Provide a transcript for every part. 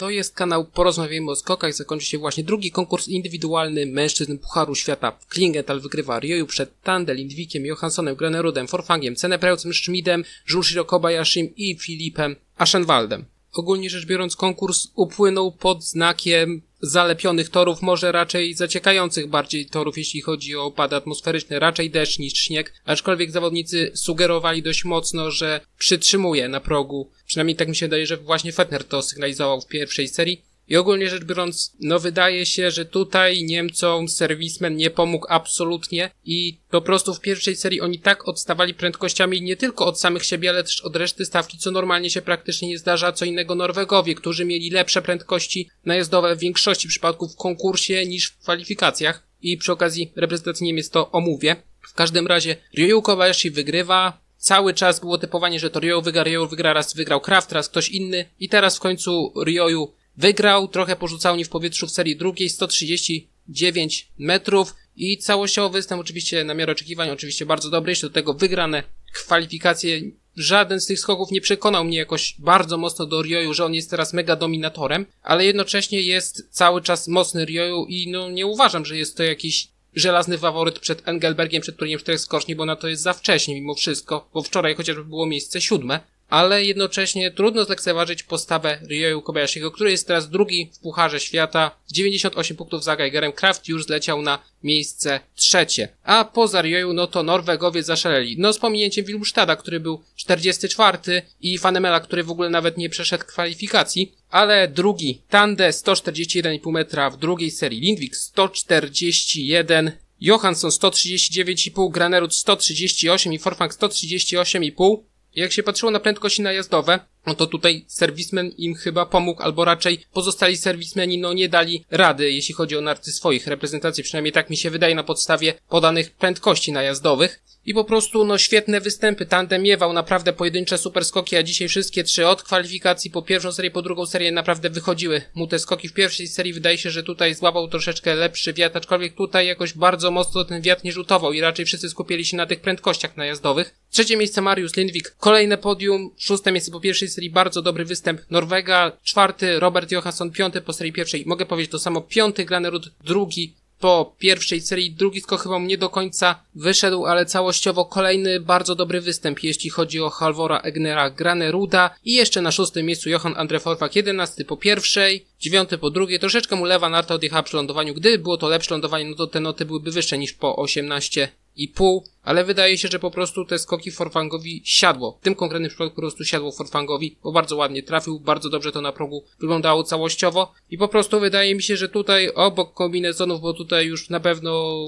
To jest kanał Porozmawiajmy o skokach. Zakończy się właśnie drugi konkurs indywidualny mężczyzn Pucharu Świata. Klingenthal wygrywa Ryoyu przed Tande, Lindwikiem, Johanssonem, Granerudem, Forfangiem, Cenepreucem, Schmidem, Junshiro Kobayashim i Filipem Aschenwaldem. Ogólnie rzecz biorąc konkurs upłynął pod znakiem zalepionych torów, może raczej zaciekających bardziej torów, jeśli chodzi o opady atmosferyczne, raczej deszcz niż śnieg, aczkolwiek zawodnicy sugerowali dość mocno, że przytrzymuje na progu. Przynajmniej tak mi się wydaje, że właśnie Fettner to sygnalizował w pierwszej serii. I ogólnie rzecz biorąc, no wydaje się, że tutaj Niemcom serwismen nie pomógł absolutnie i po prostu w pierwszej serii oni tak odstawali prędkościami nie tylko od samych siebie, ale też od reszty stawki, co normalnie się praktycznie nie zdarza, co innego Norwegowie, którzy mieli lepsze prędkości najazdowe w większości przypadków w konkursie niż w kwalifikacjach. I przy okazji reprezentacji Niemiec to omówię. W każdym razie Ryu Kobayashi wygrywa, Cały czas było typowanie, że to Ryo wygra, Ryo wygra, raz wygrał Kraft, raz ktoś inny i teraz w końcu Ryoju Wygrał, trochę porzucał nie w powietrzu w serii drugiej, 139 metrów i całościowy występ oczywiście na miarę oczekiwań, oczywiście bardzo dobry, jeszcze do tego wygrane kwalifikacje. Żaden z tych skoków nie przekonał mnie jakoś bardzo mocno do Rioju, że on jest teraz mega dominatorem, ale jednocześnie jest cały czas mocny Rioju i no nie uważam, że jest to jakiś żelazny faworyt przed Engelbergiem, przed turniejem czterech skoczni, bo na to jest za wcześnie mimo wszystko, bo wczoraj chociażby było miejsce siódme, ale jednocześnie trudno zlekceważyć postawę Ryoyu Kobayashiego, który jest teraz drugi w Pucharze Świata. 98 punktów za Geigerem. Kraft już zleciał na miejsce trzecie. A poza Ryoyu, no to Norwegowie zaszaleli. No z pominięciem Wilmstada, który był 44 i Fanemela, który w ogóle nawet nie przeszedł kwalifikacji. Ale drugi, Tande 141,5 metra w drugiej serii, Lindvik 141, Johansson 139,5, Granerud 138 i Forfang 138,5. Jak się patrzyło na prędkości najazdowe, no to tutaj serwismen im chyba pomógł, albo raczej pozostali serwismeni no nie dali rady, jeśli chodzi o narty swoich reprezentacji, przynajmniej tak mi się wydaje na podstawie podanych prędkości najazdowych. I po prostu, no świetne występy, tandem miewał naprawdę pojedyncze super skoki, a dzisiaj wszystkie trzy od kwalifikacji po pierwszą serię, po drugą serię naprawdę wychodziły mu te skoki. W pierwszej serii. Wydaje się, że tutaj złapał troszeczkę lepszy wiatr, aczkolwiek tutaj jakoś bardzo mocno ten wiatr nie rzutował i raczej wszyscy skupili się na tych prędkościach najazdowych. Trzecie miejsce Mariusz Lindwik, kolejne podium, szóste miejsce po pierwszej serii, bardzo dobry występ Norwega, czwarty Robert Johansson, piąty po serii pierwszej, mogę powiedzieć to samo, piąty Granerud, drugi po pierwszej serii, drugi skok chyba nie do końca wyszedł, ale całościowo kolejny bardzo dobry występ, jeśli chodzi o Halvora Egnera Graneruda. I jeszcze na szóstym miejscu Johan Andre Forfak, jedenasty po pierwszej, dziewiąty po drugiej, troszeczkę mu lewa narta odjechała przy lądowaniu, gdyby było to lepsze lądowanie, no to te noty byłyby wyższe niż po 18 i pół, ale wydaje się, że po prostu te skoki Forfangowi siadło. W tym konkretnym przypadku po prostu siadło Forfangowi, bo bardzo ładnie trafił, bardzo dobrze to na progu wyglądało całościowo i po prostu wydaje mi się, że tutaj obok kombinezonów, bo tutaj już na pewno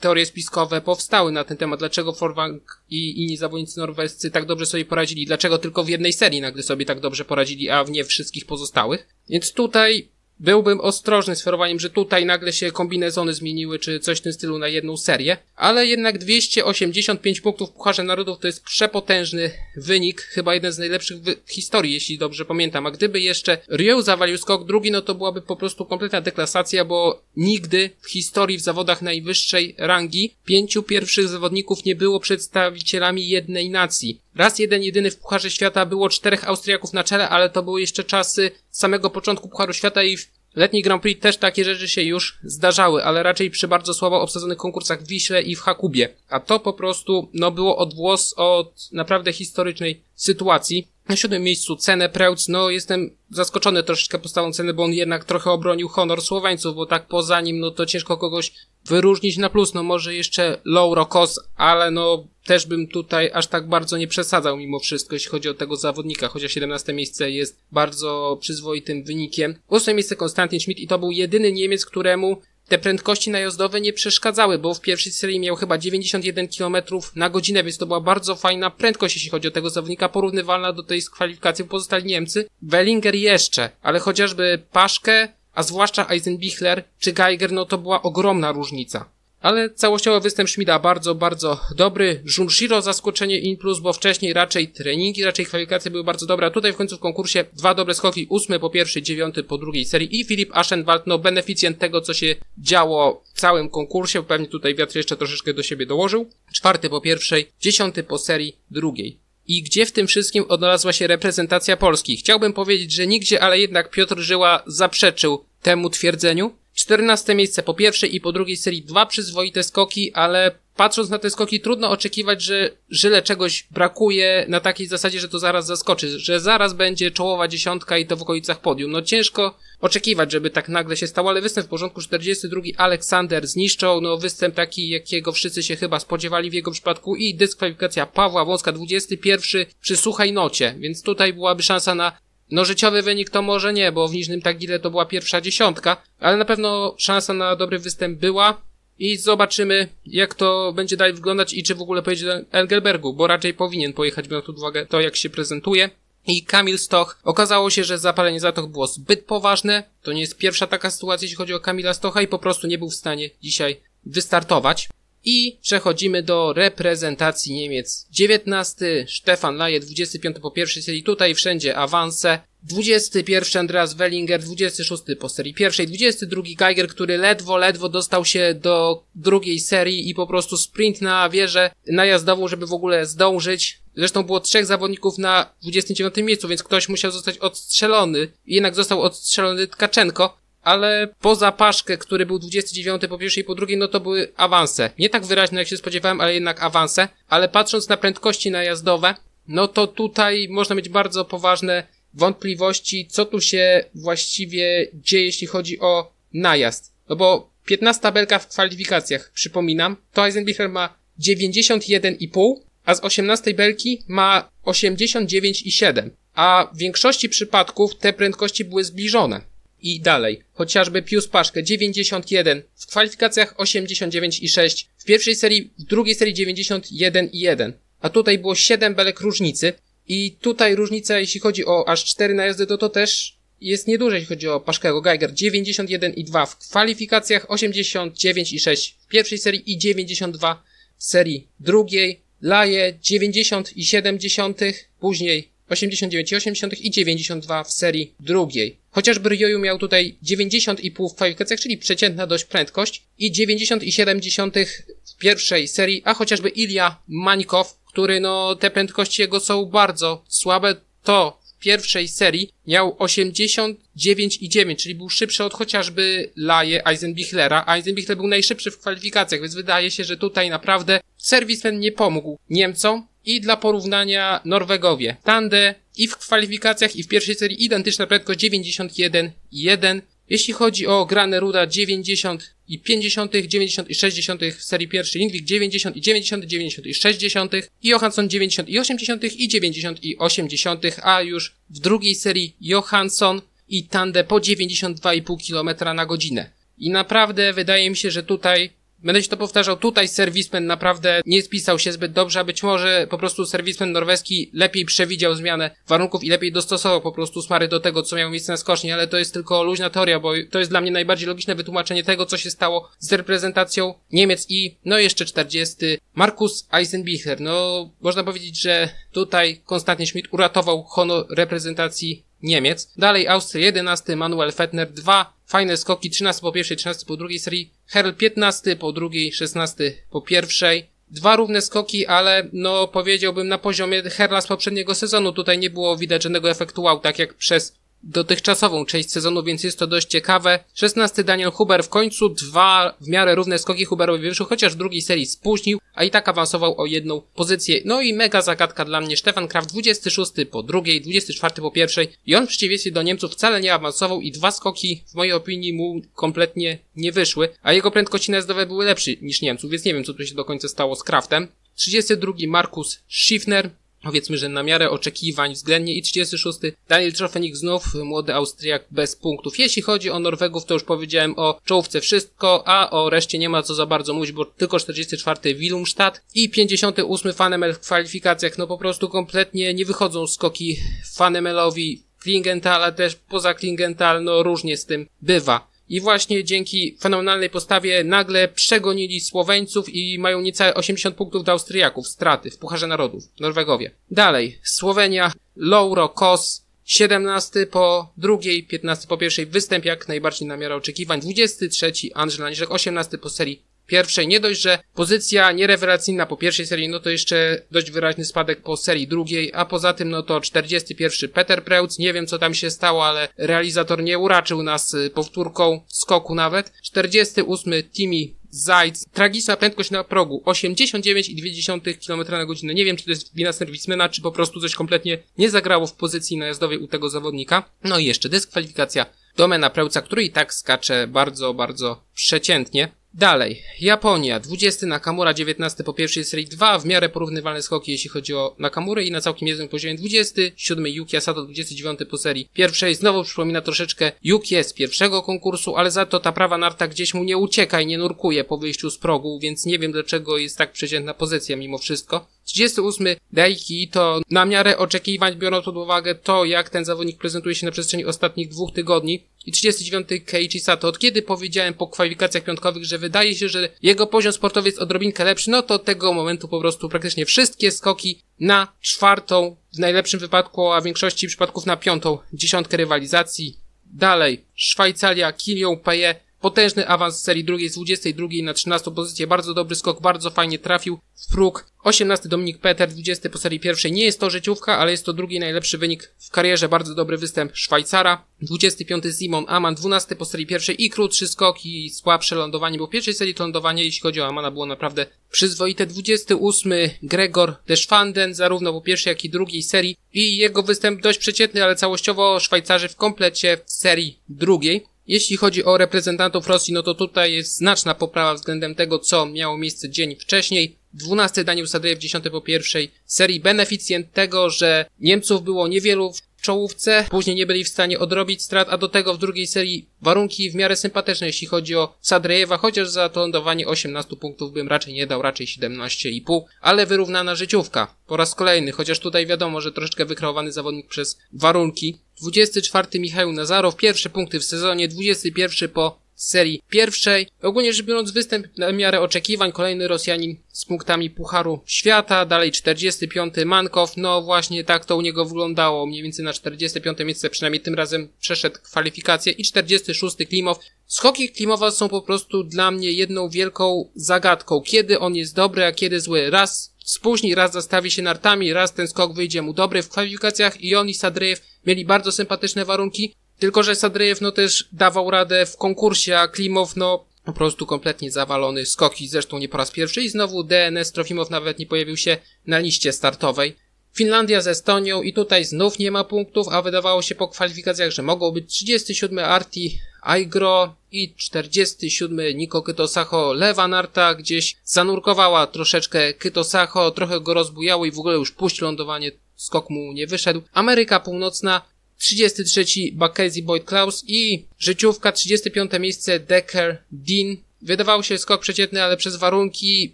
teorie spiskowe powstały na ten temat, dlaczego Forfang i inni zawodnicy norwescy tak dobrze sobie poradzili, dlaczego tylko w jednej serii nagle sobie tak dobrze poradzili, a w nie wszystkich pozostałych. Więc tutaj Byłbym ostrożny z ferowaniem, że tutaj nagle się kombinezony zmieniły, czy coś w tym stylu na jedną serię, ale jednak 285 punktów Pucharze Narodów to jest przepotężny wynik, chyba jeden z najlepszych w historii, jeśli dobrze pamiętam. A gdyby jeszcze Ryu zawalił skok drugi, no to byłaby po prostu kompletna deklasacja, bo nigdy w historii w zawodach najwyższej rangi pięciu pierwszych zawodników nie było przedstawicielami jednej nacji. Raz jeden jedyny w Pucharze Świata było czterech Austriaków na czele, ale to były jeszcze czasy samego początku Pucharu Świata i w letni Grand Prix też takie rzeczy się już zdarzały, ale raczej przy bardzo słabo obsadzonych konkursach w Wiśle i w Hakubie. A to po prostu, no było odwłos od naprawdę historycznej sytuacji. Na siódmym miejscu cenę Preutz, no jestem zaskoczony troszeczkę postawą ceny, bo on jednak trochę obronił honor Słoweńców, bo tak poza nim, no to ciężko kogoś wyróżnić na plus, no może jeszcze Lauro Kos, ale no też bym tutaj aż tak bardzo nie przesadzał mimo wszystko, jeśli chodzi o tego zawodnika, chociaż 17 miejsce jest bardzo przyzwoitym wynikiem. Ósme miejsce Konstantin Schmidt i to był jedyny Niemiec, któremu te prędkości najazdowe nie przeszkadzały, bo w pierwszej serii miał chyba 91 km na godzinę, więc to była bardzo fajna prędkość, jeśli chodzi o tego zawodnika, porównywalna do tej z kwalifikacji pozostali Niemcy. Wellinger jeszcze, ale chociażby Paszkę, a zwłaszcza Eisenbichler czy Geiger, no to była ogromna różnica. Ale całościowy występ Schmida bardzo, bardzo dobry. Junshiro zaskoczenie in plus, bo wcześniej raczej treningi, raczej kwalifikacje były bardzo dobre, a tutaj w końcu w konkursie dwa dobre skoki, ósmy po pierwszej, dziewiąty po drugiej serii i Filip Aschenwald, no beneficjent tego, co się działo w całym konkursie, pewnie tutaj wiatr jeszcze troszeczkę do siebie dołożył. Czwarty po pierwszej, dziesiąty po serii drugiej. I gdzie w tym wszystkim odnalazła się reprezentacja Polski. Chciałbym powiedzieć, że nigdzie, ale jednak Piotr Żyła zaprzeczył temu twierdzeniu. 14 miejsce po pierwszej i po drugiej serii dwa przyzwoite skoki, ale patrząc na te skoki trudno oczekiwać, że Żyle czegoś brakuje na takiej zasadzie, że to zaraz zaskoczy, że zaraz będzie czołowa dziesiątka i to w okolicach podium. No ciężko oczekiwać, żeby tak nagle się stało, ale występ w porządku 42 Aleksander zniszczał, no występ taki, jakiego wszyscy się chyba spodziewali w jego przypadku i dyskwalifikacja Pawła Wąska 21 przy suchej nocie, więc tutaj byłaby szansa na no życiowy wynik to może nie, bo w Niżnym Tagile to była pierwsza dziesiątka, ale na pewno szansa na dobry występ była i zobaczymy jak to będzie dalej wyglądać i czy w ogóle pojedzie do Engelbergu, bo raczej powinien pojechać, biorąc pod uwagę to jak się prezentuje. I Kamil Stoch, okazało się, że zapalenie zatoch było zbyt poważne, to nie jest pierwsza taka sytuacja, jeśli chodzi o Kamila Stocha i po prostu nie był w stanie dzisiaj wystartować. I przechodzimy do reprezentacji Niemiec. 19 Stefan Laje, 25 po pierwszej serii, tutaj wszędzie awanse. 21 Andreas Wellinger, 26 po serii pierwszej, 22 Geiger, który ledwo, ledwo dostał się do drugiej serii i po prostu sprint na wieżę najazdową, żeby w ogóle zdążyć. Zresztą było trzech zawodników na 29 miejscu, więc ktoś musiał zostać odstrzelony. Jednak został odstrzelony Tkaczenko ale poza Paszkę, który był 29 po pierwszej i po drugiej, no to były awanse. Nie tak wyraźne jak się spodziewałem, ale jednak awanse. Ale patrząc na prędkości najazdowe, no to tutaj można mieć bardzo poważne wątpliwości, co tu się właściwie dzieje, jeśli chodzi o najazd. No bo 15 belka w kwalifikacjach, przypominam, to Eisenbichler ma 91,5, a z 18 belki ma 89,7. A w większości przypadków te prędkości były zbliżone i dalej. Chociażby Pius Paszkę 91, w kwalifikacjach 89,6, w pierwszej serii, w drugiej serii 91,1. A tutaj było 7 belek różnicy. I tutaj różnica, jeśli chodzi o aż 4 najazdy, to to też jest nieduże, jeśli chodzi o Paszkego. Geiger 91,2 w kwalifikacjach, 89,6 w pierwszej serii i 92 w serii drugiej. Laje 90,7 później 89,8 i 92 w serii drugiej. Chociażby Ryoyu miał tutaj 90,5 w kwalifikacjach, czyli przeciętna dość prędkość i 90,7 w pierwszej serii, a chociażby Ilya Mańkow, który no te prędkości jego są bardzo słabe, to w pierwszej serii miał 89,9, czyli był szybszy od chociażby Laje Eisenbichlera. Eisenbichler był najszybszy w kwalifikacjach, więc wydaje się, że tutaj naprawdę serwis ten nie pomógł Niemcom i dla porównania Norwegowie. Tande i w kwalifikacjach i w pierwszej serii identyczna prędkość 91,1. Jeśli chodzi o Grane Ruda 90 i 50, 90 i 60 w serii pierwszej, Lindvik 90 i 90, 90 i 60 i Johansson 90 i 80 i 90 i 80, a już w drugiej serii Johansson i Tande po 92,5 km na godzinę. I naprawdę wydaje mi się, że tutaj Będę się to powtarzał, tutaj serwismen naprawdę nie spisał się zbyt dobrze, a być może po prostu serwismen norweski lepiej przewidział zmianę warunków i lepiej dostosował po prostu smary do tego, co miało miejsce na skoczni, ale to jest tylko luźna teoria, bo to jest dla mnie najbardziej logiczne wytłumaczenie tego, co się stało z reprezentacją Niemiec i no jeszcze 40 Markus Eisenbichler. No, można powiedzieć, że tutaj Konstantin Schmidt uratował honor reprezentacji Niemiec. Dalej Austria 11, Manuel Fettner 2, fajne skoki 13 po pierwszej, 13 po drugiej serii, Herl 15 po drugiej, 16 po pierwszej. Dwa równe skoki, ale no powiedziałbym na poziomie Herla z poprzedniego sezonu. Tutaj nie było widać żadnego efektu wow, tak jak przez dotychczasową część sezonu, więc jest to dość ciekawe. 16 Daniel Huber w końcu, dwa w miarę równe skoki Huberowi wyszły, chociaż w drugiej serii spóźnił, a i tak awansował o jedną pozycję. No i mega zagadka dla mnie, Stefan Kraft 26 po drugiej, 24 po pierwszej i on w przeciwieństwie do Niemców wcale nie awansował i dwa skoki w mojej opinii mu kompletnie nie wyszły, a jego prędkości najazdowe były lepsze niż Niemców, więc nie wiem co tu się do końca stało z Kraftem. 32 Markus Schiffner, powiedzmy, że na miarę oczekiwań względnie i 36. Daniel Trofenik znów, młody Austriak bez punktów. Jeśli chodzi o Norwegów, to już powiedziałem o czołówce wszystko, a o reszcie nie ma co za bardzo mówić, bo tylko 44. Willumstadt i 58. Fanemel w kwalifikacjach, no po prostu kompletnie nie wychodzą skoki Fanemelowi. Klingenthal, ale też poza Klingenthal, no różnie z tym bywa i właśnie dzięki fenomenalnej postawie nagle przegonili Słoweńców i mają niecałe 80 punktów do Austriaków, straty w Pucharze Narodów, Norwegowie. Dalej, Słowenia, Lauro Kos, 17 po drugiej, 15 po pierwszej, występ jak najbardziej na miarę oczekiwań, 23 Andrzej Laniszek, 18 po serii pierwszej. Nie dość, że pozycja nierewelacyjna po pierwszej serii, no to jeszcze dość wyraźny spadek po serii drugiej, a poza tym no to 41 Peter Preutz, nie wiem co tam się stało, ale realizator nie uraczył nas y, powtórką skoku nawet. 48 Timmy Zajc, tragiczna prędkość na progu, 89,2 km na godzinę. Nie wiem, czy to jest wina serwismena, czy po prostu coś kompletnie nie zagrało w pozycji najazdowej u tego zawodnika. No i jeszcze dyskwalifikacja domena Prełca, który i tak skacze bardzo, bardzo przeciętnie. Dalej, Japonia, 20 Nakamura, 19 po pierwszej serii, 2 w miarę porównywalne skoki, jeśli chodzi o Nakamurę i na całkiem niezłym poziomie 20, 7 Yuki Asato, 29 po serii pierwszej, znowu przypomina troszeczkę Yuki z pierwszego konkursu, ale za to ta prawa narta gdzieś mu nie ucieka i nie nurkuje po wyjściu z progu, więc nie wiem dlaczego jest tak przeciętna pozycja mimo wszystko. 38 Daiki to na miarę oczekiwań, biorąc pod uwagę to, jak ten zawodnik prezentuje się na przestrzeni ostatnich dwóch tygodni. I 39 Keiichi Sato. Od kiedy powiedziałem po kwalifikacjach piątkowych, że wydaje się, że jego poziom sportowy jest odrobinkę lepszy, no to od tego momentu po prostu praktycznie wszystkie skoki na czwartą, w najlepszym wypadku, a w większości przypadków na piątą dziesiątkę rywalizacji. Dalej, Szwajcaria, Kilią Peje, Potężny awans z serii drugiej z 22 na 13 pozycję, bardzo dobry skok, bardzo fajnie trafił w próg. 18 Dominik Peter, 20 po serii pierwszej. Nie jest to życiówka, ale jest to drugi najlepszy wynik w karierze, bardzo dobry występ Szwajcara. 25 Simon Aman, 12 po serii pierwszej i krótszy skok i słabsze lądowanie, bo w pierwszej serii to lądowanie, jeśli chodzi o Amana, było naprawdę przyzwoite. 28 Gregor Deschwanden, zarówno po pierwszej, jak i drugiej serii i jego występ dość przeciętny, ale całościowo Szwajcarzy w komplecie w serii drugiej. Jeśli chodzi o reprezentantów Rosji, no to tutaj jest znaczna poprawa względem tego, co miało miejsce dzień wcześniej. 12 Daniel Sadrejew, 10 po pierwszej serii. Beneficjent tego, że Niemców było niewielu w czołówce, później nie byli w stanie odrobić strat, a do tego w drugiej serii warunki w miarę sympatyczne, jeśli chodzi o Sadrejewa, chociaż za to lądowanie 18 punktów bym raczej nie dał, raczej 17,5, ale wyrównana życiówka. Po raz kolejny, chociaż tutaj wiadomo, że troszeczkę wykreowany zawodnik przez warunki. 24 Michał Nazarow, pierwsze punkty w sezonie, 21 po serii pierwszej. Ogólnie rzecz biorąc występ na miarę oczekiwań, kolejny Rosjanin z punktami Pucharu Świata, dalej 45 Mankow, no właśnie tak to u niego wyglądało, mniej więcej na 45 miejsce, przynajmniej tym razem przeszedł kwalifikację i 46 Klimow. Skoki Klimowa są po prostu dla mnie jedną wielką zagadką, kiedy on jest dobry, a kiedy zły. Raz spóźni, raz zastawi się nartami, raz ten skok wyjdzie mu dobry w kwalifikacjach i on i Sadrejew mieli bardzo sympatyczne warunki, tylko że Sadrejew no też dawał radę w konkursie, a Klimow no po prostu kompletnie zawalony skoki, zresztą nie po raz pierwszy i znowu DNS Trofimow nawet nie pojawił się na liście startowej. Finlandia z Estonią i tutaj znów nie ma punktów, a wydawało się po kwalifikacjach, że mogą być 37 Arti Aigro i 47 Niko Kytosacho lewa narta gdzieś zanurkowała troszeczkę Kytosacho, trochę go rozbujało i w ogóle już puść lądowanie skok mu nie wyszedł. Ameryka Północna 33 Bakezi Boyd Klaus i życiówka 35 miejsce Decker Dean. Wydawał się skok przeciętny, ale przez warunki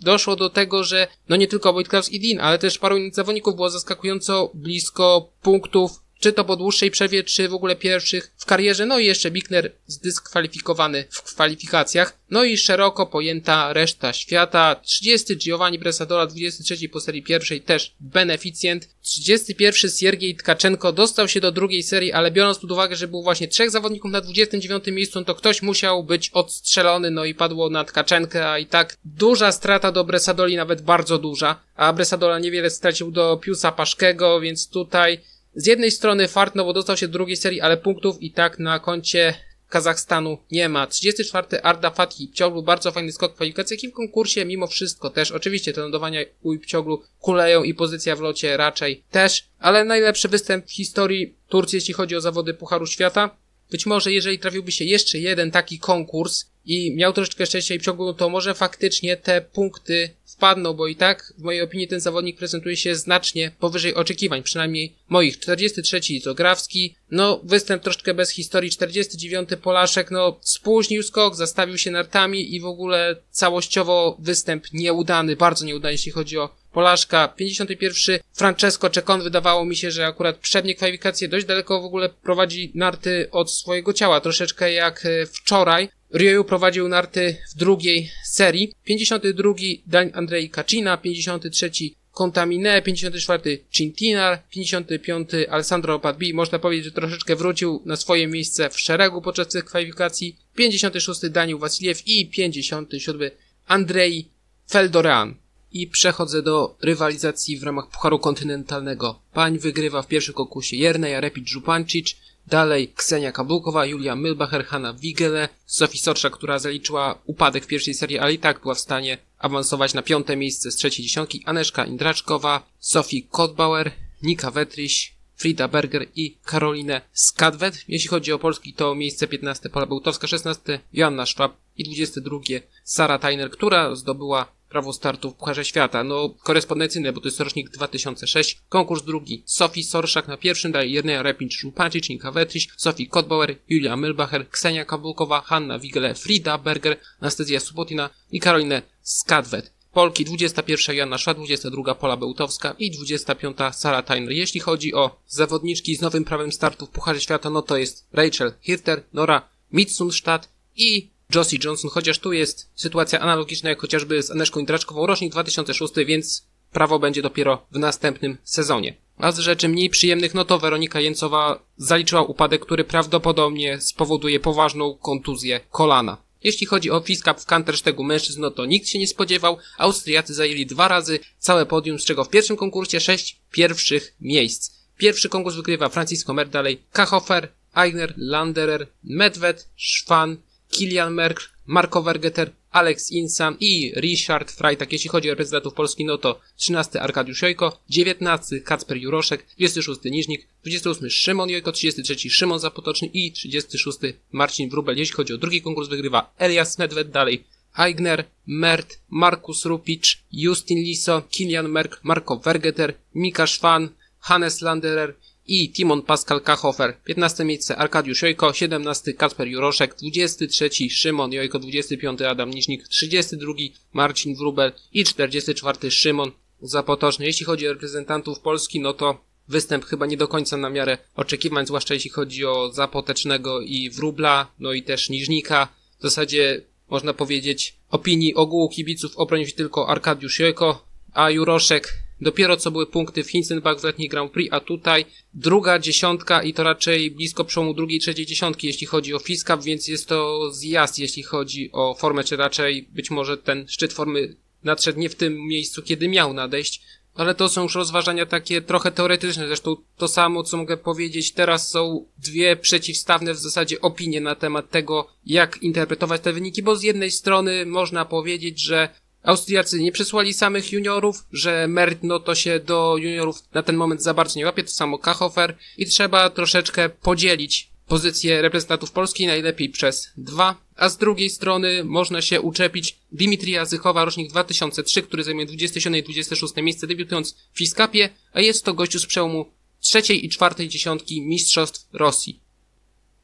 doszło do tego, że no nie tylko Boyd Klaus i Dean, ale też paru innych zawodników było zaskakująco blisko punktów czy to po dłuższej przerwie, czy w ogóle pierwszych w karierze. No i jeszcze Bickner zdyskwalifikowany w kwalifikacjach. No i szeroko pojęta reszta świata. 30 Giovanni Bresadola, 23 po serii pierwszej też beneficjent. 31 Siergiej Tkaczenko dostał się do drugiej serii, ale biorąc pod uwagę, że był właśnie trzech zawodników na 29 miejscu, no to ktoś musiał być odstrzelony, no i padło na Tkaczenkę, a i tak duża strata do Bresadoli, nawet bardzo duża. A Bresadola niewiele stracił do Piusa Paszkego, więc tutaj z jednej strony fart, no bo dostał się do drugiej serii, ale punktów i tak na koncie Kazachstanu nie ma. 34. Arda Fatih. Pcioglu bardzo fajny skok w kwalifikacjach i w konkursie mimo wszystko też. Oczywiście te lądowania u Pcioglu kuleją i pozycja w locie raczej też. Ale najlepszy występ w historii Turcji, jeśli chodzi o zawody Pucharu Świata. Być może jeżeli trafiłby się jeszcze jeden taki konkurs i miał troszeczkę szczęścia i Pcioglu, to może faktycznie te punkty wpadną, bo i tak w mojej opinii ten zawodnik prezentuje się znacznie powyżej oczekiwań, przynajmniej moich. 43 Zograwski, no występ troszeczkę bez historii, 49 Polaszek, no spóźnił skok, zastawił się nartami i w ogóle całościowo występ nieudany, bardzo nieudany jeśli chodzi o Polaszka, 51 Francesco Czekon, wydawało mi się, że akurat przednie kwalifikacje dość daleko w ogóle prowadzi narty od swojego ciała, troszeczkę jak e, wczoraj, Ryoyu prowadził narty w drugiej serii. 52 Dan Andrzej Kacina, 53 Contamine, 54 Cintinar, 55 Alessandro Padbi. Można powiedzieć, że troszeczkę wrócił na swoje miejsce w szeregu podczas tych kwalifikacji. 56 Daniel Wasiliew i 57 Andrei Feldoran. I przechodzę do rywalizacji w ramach Pucharu Kontynentalnego. Pań wygrywa w pierwszym konkursie Jernej, Repit Żupancic, Dalej Ksenia Kabulkowa, Julia Milbacher, Hanna Wigele, Sofii Sorsza, która zaliczyła upadek w pierwszej serii, ale i tak była w stanie awansować na piąte miejsce z trzeciej dziesiątki. Aneszka Indraczkowa, Sofii Kotbauer, Nika Wetryś, Frida Berger i Karolinę Skadwet. Jeśli chodzi o Polski, to miejsce 15 Pola Bełtowska, 16 Joanna Szwab i 22 Sara Tyner, która zdobyła prawo startu w Pucharze Świata. No, korespondencyjne, bo to jest rocznik 2006. Konkurs drugi. Sofii Sorszak na pierwszym, dalej Jerneja Repinch, Żupacic, Nika Wetriś, Sofii Kotbauer, Julia Milbacher, Ksenia Kabulkowa, Hanna Wigele, Frida Berger, Anastazja Subotina i Karolinę Skadwet. Polki 21 Jana Szwa, 22 Pola Bełtowska i 25 Sara Tyner. Jeśli chodzi o zawodniczki z nowym prawem startu w Pucharze Świata, no to jest Rachel Hirter, Nora Mitsunstadt i Josie Johnson, chociaż tu jest sytuacja analogiczna jak chociażby z Aneszką Indraczkową, rocznik 2006, więc prawo będzie dopiero w następnym sezonie. A z rzeczy mniej przyjemnych, no to Weronika Jęcowa zaliczyła upadek, który prawdopodobnie spowoduje poważną kontuzję kolana. Jeśli chodzi o Fiskap w Kanterstegu mężczyzn, no to nikt się nie spodziewał. Austriacy zajęli dwa razy całe podium, z czego w pierwszym konkursie sześć pierwszych miejsc. Pierwszy konkurs wygrywa Francisco Mer, dalej Kachofer, Eigner, Landerer, Medved, Schwan, Kilian Merk, Marko Vergeter, Alex Insam i Richard Freitag. Jeśli chodzi o reprezentantów Polski, no to 13 Arkadiusz Jojko, 19 Kacper Juroszek, 26 Niżnik, 28 Szymon Jojko, 33 Szymon Zapotoczny i 36 Marcin Wrubel. Jeśli chodzi o drugi konkurs, wygrywa Elias Medved, dalej Aigner, Mert, Markus Rupicz, Justin Liso, Kilian Merk, Marko Vergeter, Mika Szwan, Hannes Landerer, i Timon Pascal Kachofer. 15 miejsce Arkadiusz Jojko, 17 Kasper Juroszek, 23 Szymon Jojko, 25 Adam Niżnik, 32 Marcin Wrubel i 44 Szymon Zapotoczny. Jeśli chodzi o reprezentantów Polski, no to występ chyba nie do końca na miarę oczekiwań, zwłaszcza jeśli chodzi o Zapotecznego i Wróbla, no i też Niżnika. W zasadzie można powiedzieć opinii ogółu kibiców obronił tylko Arkadiusz Jojko, a Juroszek Dopiero co były punkty w Hinsenbach w letniej Grand Prix, a tutaj druga dziesiątka i to raczej blisko przełomu drugiej, trzeciej dziesiątki, jeśli chodzi o Fiskap, więc jest to zjazd, jeśli chodzi o formę, czy raczej być może ten szczyt formy nadszedł nie w tym miejscu, kiedy miał nadejść. Ale to są już rozważania takie trochę teoretyczne. Zresztą to samo, co mogę powiedzieć, teraz są dwie przeciwstawne w zasadzie opinie na temat tego, jak interpretować te wyniki, bo z jednej strony można powiedzieć, że Austriacy nie przesłali samych juniorów, że Mert no to się do juniorów na ten moment za bardzo nie łapie, to samo Kachofer i trzeba troszeczkę podzielić pozycję reprezentantów Polski najlepiej przez dwa, a z drugiej strony można się uczepić Dimitrija Zychowa, rocznik 2003, który zajmuje 27 i 26 miejsce, debiutując w Fiskapie, a jest to gościu z przełomu trzeciej i czwartej dziesiątki Mistrzostw Rosji.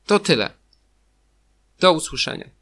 To tyle. Do usłyszenia.